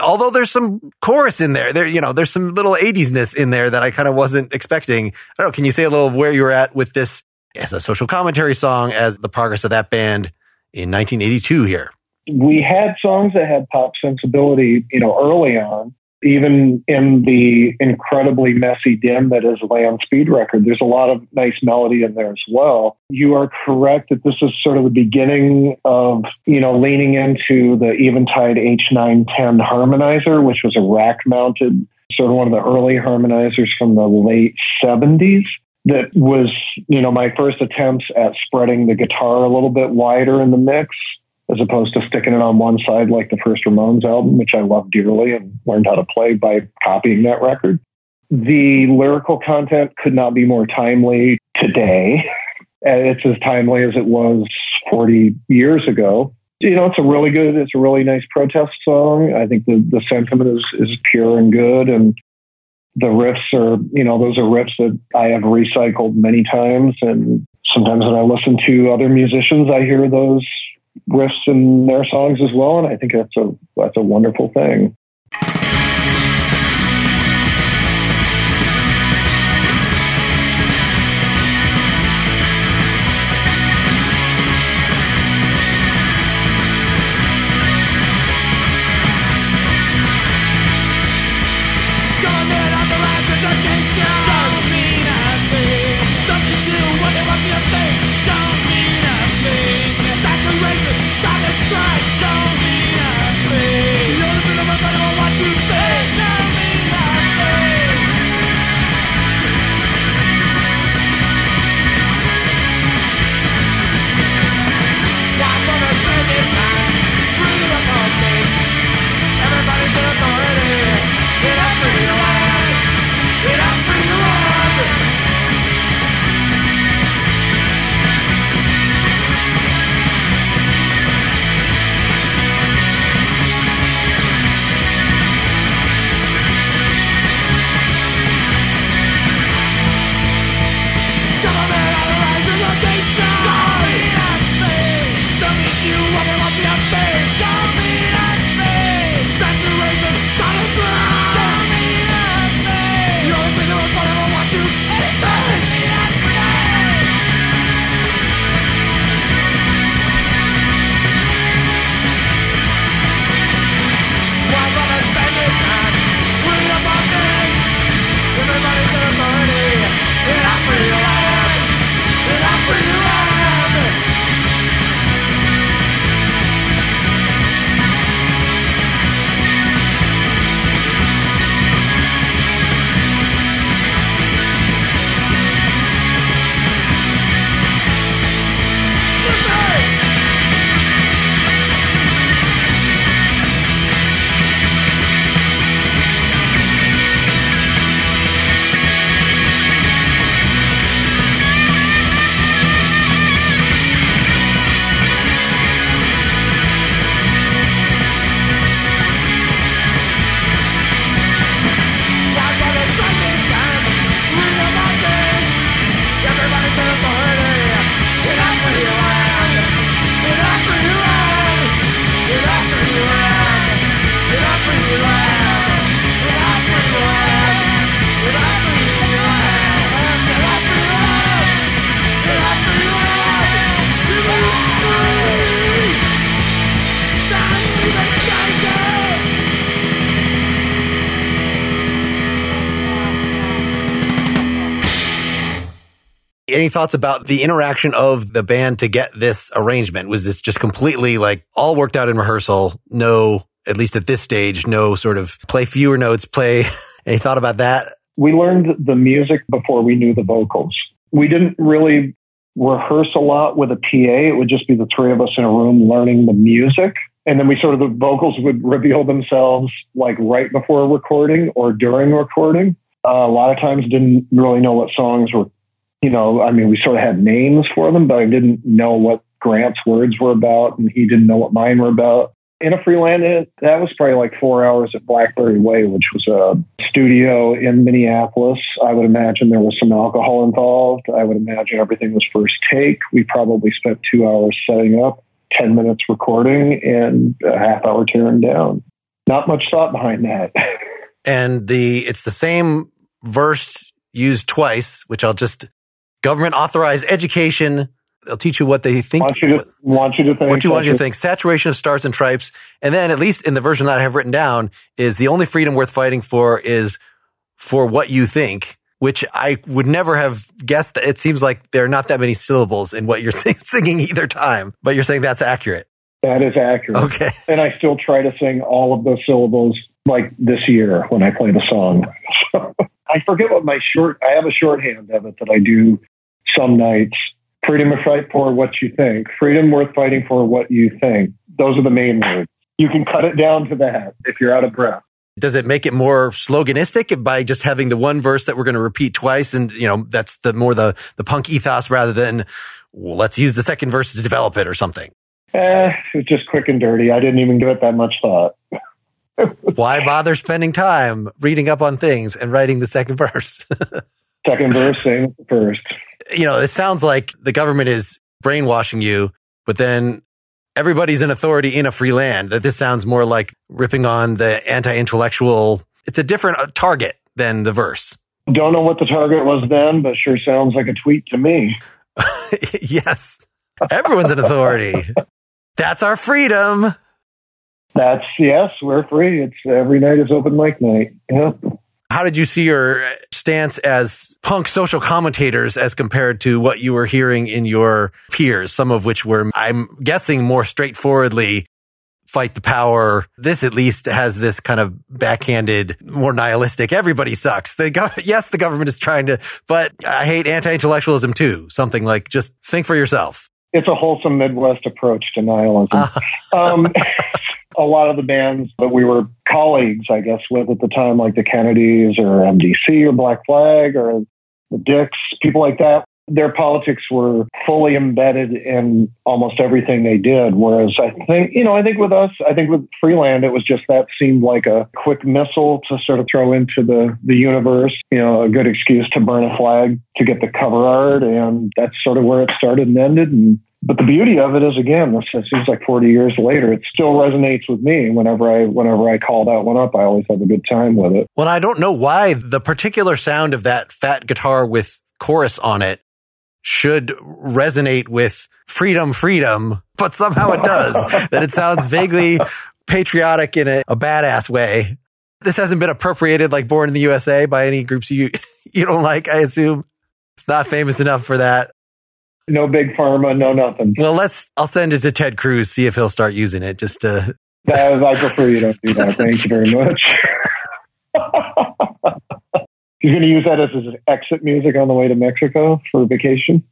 Although there's some chorus in there, there, you know, there's some little 80s-ness in there that I kind of wasn't expecting. I don't know. Can you say a little of where you were at with this as a social commentary song, as the progress of that band in 1982 here? We had songs that had pop sensibility, you know, early on even in the incredibly messy dim that is Land Speed record, there's a lot of nice melody in there as well. You are correct that this is sort of the beginning of, you know, leaning into the Eventide H910 harmonizer, which was a rack mounted, sort of one of the early harmonizers from the late 70s. That was, you know, my first attempts at spreading the guitar a little bit wider in the mix as opposed to sticking it on one side like the first Ramones album, which I love dearly and learned how to play by copying that record. The lyrical content could not be more timely today. It's as timely as it was 40 years ago. You know, it's a really good, it's a really nice protest song. I think the, the sentiment is, is pure and good. And the riffs are, you know, those are riffs that I have recycled many times. And sometimes when I listen to other musicians, I hear those riffs in their songs as well, and I think that's a that's a wonderful thing. Thoughts about the interaction of the band to get this arrangement? Was this just completely like all worked out in rehearsal? No, at least at this stage, no sort of play fewer notes, play. <laughs> any thought about that? We learned the music before we knew the vocals. We didn't really rehearse a lot with a PA. It would just be the three of us in a room learning the music. And then we sort of, the vocals would reveal themselves like right before recording or during recording. Uh, a lot of times didn't really know what songs were, you know, I mean, we sort of had names for them, but I didn't know what Grant's words were about and he didn't know what mine were about in a Free Land, that was probably like four hours at Blackberry Way, which was a studio in Minneapolis. I would imagine there was some alcohol involved. I would imagine everything was first take. We probably spent two hours setting up, 10 minutes recording, and a half hour tearing down. Not much thought behind that. <laughs> and the it's the same verse used twice, which I'll just government authorized education they'll teach you what they think. Want you to, want you to think. What you want you to think. Saturation of stars and stripes. And then at least in the version that I have written down is the only freedom worth fighting for is for what you think, which I would never have guessed that it seems like there are not that many syllables in what you're <laughs> singing either time, but you're saying that's accurate. That is accurate. Okay. And I still try to sing all of those syllables like this year when I play the song. <laughs> I forget what my short, I have a shorthand of it that I do some nights freedom to fight for what you think, freedom worth fighting for what you think. Those are the main words. You can cut it down to that if you're out of breath. Does it make it more sloganistic by just having the one verse that we're going to repeat twice? And, you know, that's the more the, the punk ethos rather than well, let's use the second verse to develop it or something. Eh, it's just quick and dirty. I didn't even give it that much thought. <laughs> Why bother spending time reading up on things and writing the second verse? <laughs> second verse, same first you know, it sounds like the government is brainwashing you, but then everybody's an authority in a free land. That this sounds more like ripping on the anti-intellectual. It's a different uh, target than the verse. Don't know what the target was then, but sure sounds like a tweet to me. <laughs> yes. Everyone's an authority. <laughs> That's our freedom. That's yes, we're free. It's every night is open mic night. Yeah. How did you see your stance as punk social commentators as compared to what you were hearing in your peers, some of which were, I'm guessing, more straightforwardly fight the power. This at least has this kind of backhanded, more nihilistic. Everybody sucks. The go- yes, the government is trying to, but I hate anti-intellectualism too. Something like just think for yourself. It's a wholesome Midwest approach to nihilism. Uh. <laughs> um, a lot of the bands that we were colleagues, I guess, with at the time, like the Kennedys or MDC or Black Flag or the Dicks, people like that, their politics were fully embedded in almost everything they did. Whereas I think, you know, I think with us, I think with Free Land, it was just that seemed like a quick missile to sort of throw into the, the universe, you know, a good excuse to burn a flag to get the cover art. And that's sort of where it started and ended. And but the beauty of it is again this it seems like 40 years later it still resonates with me whenever i whenever i call that one up i always have a good time with it well i don't know why the particular sound of that fat guitar with chorus on it should resonate with freedom freedom but somehow it does <laughs> that it sounds vaguely patriotic in a, a badass way this hasn't been appropriated like born in the usa by any groups you <laughs> you don't like i assume it's not famous enough for that no big pharma, no nothing. Well, let's. I'll send it to Ted Cruz. See if he'll start using it. Just to. I prefer you don't do that. <laughs> Thank you very much. He's going to use that as his exit music on the way to Mexico for vacation.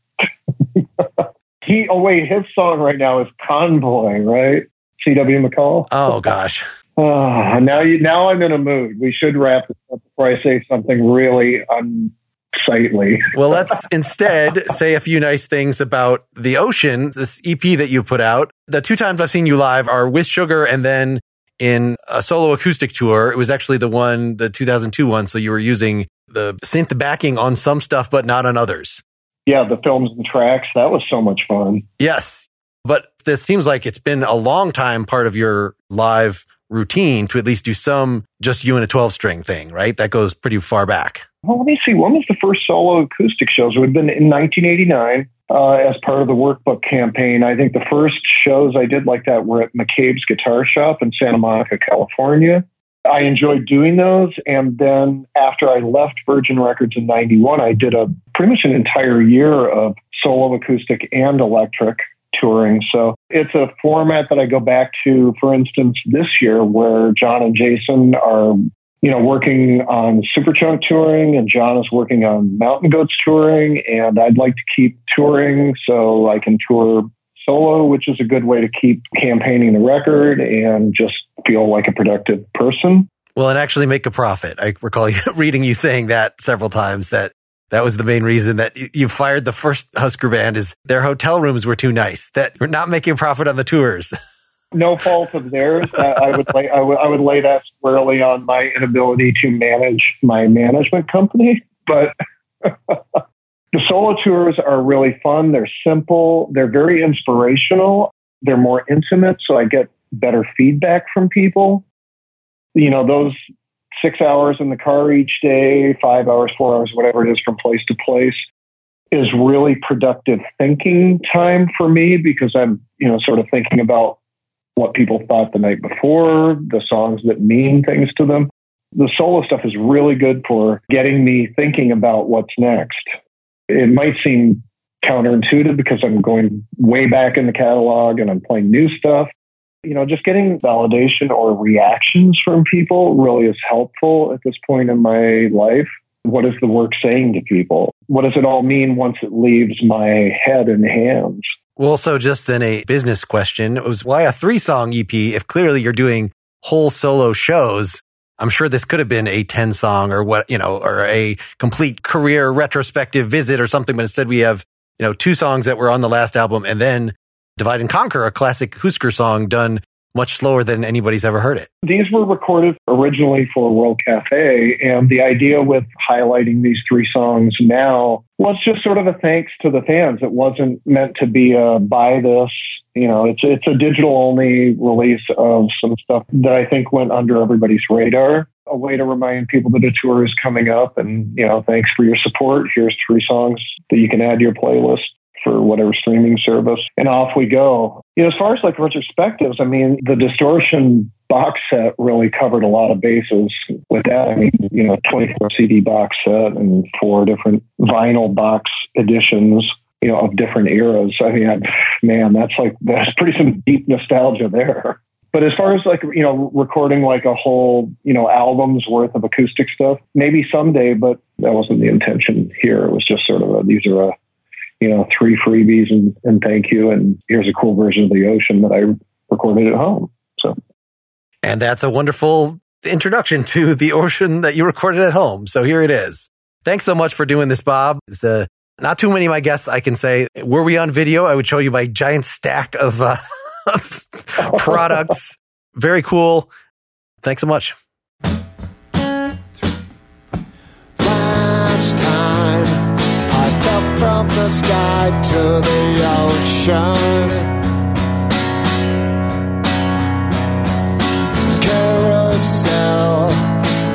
<laughs> he. Oh wait, his song right now is "Convoy," right? C.W. McCall. Oh gosh. Oh, now you. Now I'm in a mood. We should wrap this up before I say something really unsightly. well, let's <laughs> instead say a few nice things about the ocean, this EP that you put out. The two times I've seen you live are with Sugar and then in a solo acoustic tour. It was actually the one, the 2002 one. So you were using the synth backing on some stuff, but not on others. Yeah, the films and tracks. That was so much fun. Yes. But this seems like it's been a long time part of your live routine to at least do some just you and a 12 string thing, right? That goes pretty far back. Well, let me see. When was the first solo acoustic shows? It would have been in 1989 uh, as part of the workbook campaign. I think the first shows I did like that were at McCabe's Guitar Shop in Santa Monica, California. I enjoyed doing those. And then after I left Virgin Records in 91, I did a pretty much an entire year of solo acoustic and electric touring. So it's a format that I go back to, for instance, this year where Jon and Jason are, you know, working on Superchunk touring and Jon is working on Mountain Goats touring. And I'd like to keep touring so I can tour solo, which is a good way to keep campaigning the record and just feel like a productive person. Well, and actually make a profit. I recall <laughs> reading you saying that several times that that was the main reason that you fired the first Husker band is their hotel rooms were too nice, that we're not making profit on the tours. <laughs> no fault of theirs. I would lay, I would, I would lay that squarely on my inability to manage my management company. But <laughs> the solo tours are really fun. They're simple. They're very inspirational. They're more intimate. So I get better feedback from people. You know, those six hours in the car each day, five hours, four hours, whatever it is from place to place is really productive thinking time for me because I'm, you know, sort of thinking about what people thought the night before, the songs that mean things to them. The solo stuff is really good for getting me thinking about what's next. It might seem counterintuitive because I'm going way back in the catalog and I'm playing new stuff you know, just getting validation or reactions from people really is helpful at this point in my life. What is the work saying to people? What does it all mean once it leaves my head and hands? Well, so just then a business question it was why a three song EP if clearly you're doing whole solo shows? I'm sure this could have been a 10 song or what, you know, or a complete career retrospective visit or something, but instead we have, you know, two songs that were on the last album and then Divide and Conquer, a classic Husker song done much slower than anybody's ever heard it. These were recorded originally for World Cafe, and the idea with highlighting these three songs now was just sort of a thanks to the fans. It wasn't meant to be a buy this. You know, it's it's a digital only release of some stuff that I think went under everybody's radar. A way to remind people that a tour is coming up, and you know, thanks for your support. Here's three songs that you can add to your playlist for whatever streaming service, and off we go. You know, as far as like retrospectives, I mean, the distortion box set really covered a lot of bases with that. I mean, you know, 24 CD box set and four different vinyl box editions, you know, of different eras. I mean, man, that's like, that's pretty some deep nostalgia there. But as far as like, you know, recording like a whole, you know, album's worth of acoustic stuff, maybe someday, but that wasn't the intention here. It was just sort of a, these are a, you know, three freebies and, and thank you. And here's a cool version of the ocean that I recorded at home. So, and that's a wonderful introduction to the ocean that you recorded at home. So here it is. Thanks so much for doing this, Bob. It's uh, not too many of my guests I can say. Were we on video? I would show you my giant stack of, uh, <laughs> of products. Very cool. Thanks so much. From the sky to the ocean. Carousel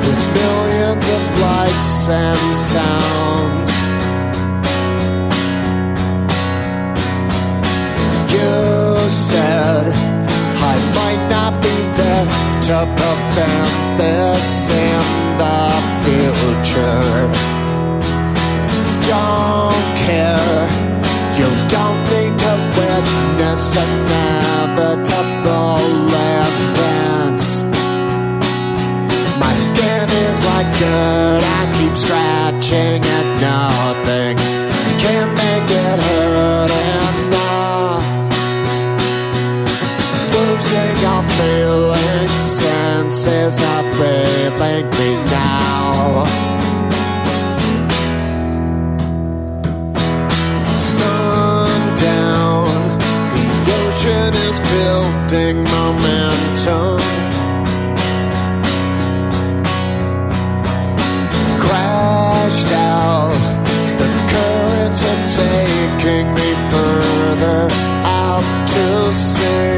with millions of lights and sounds. You said I might not be there to prevent this in the future don't care. You don't need to witness inevitable events. My skin is like dirt, I keep scratching at nothing. Can't make it hurt enough. Losing your feelings, senses of breathing me now. Momentum. Crashed out, the currents are taking me further out to sea.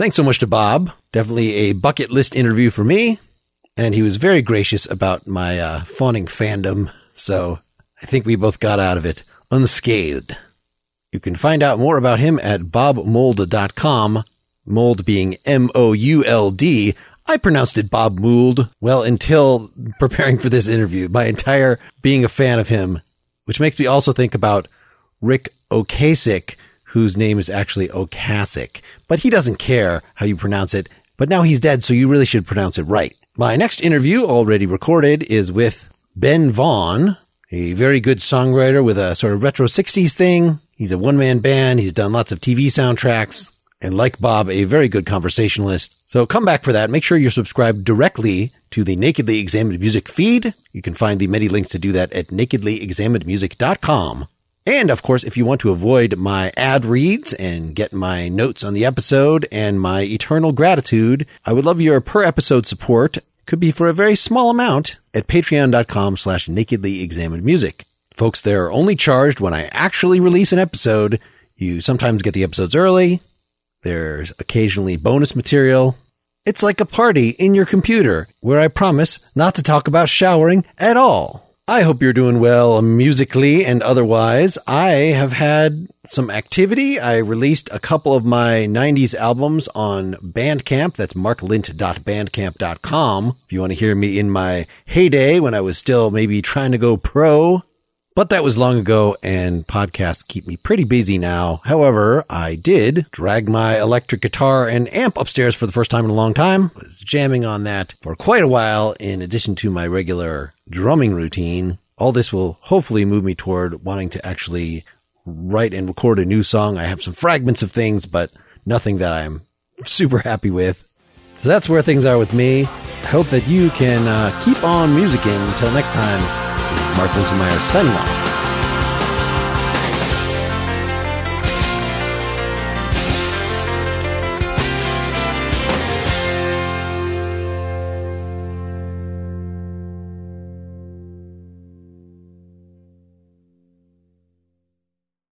Thanks so much to Bob. Definitely a bucket list interview for me. And he was very gracious about my uh, fawning fandom. So I think we both got out of it unscathed. You can find out more about him at bobmould.com, Mould being M-O-U-L-D. I pronounced it Bob Mould. Well, until preparing for this interview, my entire being a fan of him, which makes me also think about Ric Ocasek, whose name is actually Ocasek but he doesn't care how you pronounce it. But now he's dead, so you really should pronounce it right. My next interview, already recorded, is with Ben Vaughn, a very good songwriter with a sort of retro 60s thing. He's a one man band. He's done lots of TV soundtracks. And like Bob, a very good conversationalist. So come back for that. Make sure you're subscribed directly to the Nakedly Examined Music feed. You can find the many links to do that at nakedlyexaminedmusic.com. And of course, if you want to avoid my ad reads and get my notes on the episode and my eternal gratitude, I would love your per episode support. Could be for a very small amount at patreon.com slash nakedly examined music. Folks, they're only charged when I actually release an episode. You sometimes get the episodes early. There's occasionally bonus material. It's like a party in your computer where I promise not to talk about showering at all. I hope you're doing well musically and otherwise. I have had some activity. I released a couple of my 90s albums on Bandcamp. That's marklint.bandcamp.com. If you want to hear me in my heyday when I was still maybe trying to go pro. But that was long ago and podcasts keep me pretty busy now. However, I did drag my electric guitar and amp upstairs for the first time in a long time. I was jamming on that for quite a while in addition to my regular drumming routine. All this will hopefully move me toward wanting to actually write and record a new song. I have some fragments of things, but nothing that I'm <laughs> super happy with. So that's where things are with me. I hope that you can uh, keep on musicking. Until next time, Mark Linsenmayer signing off.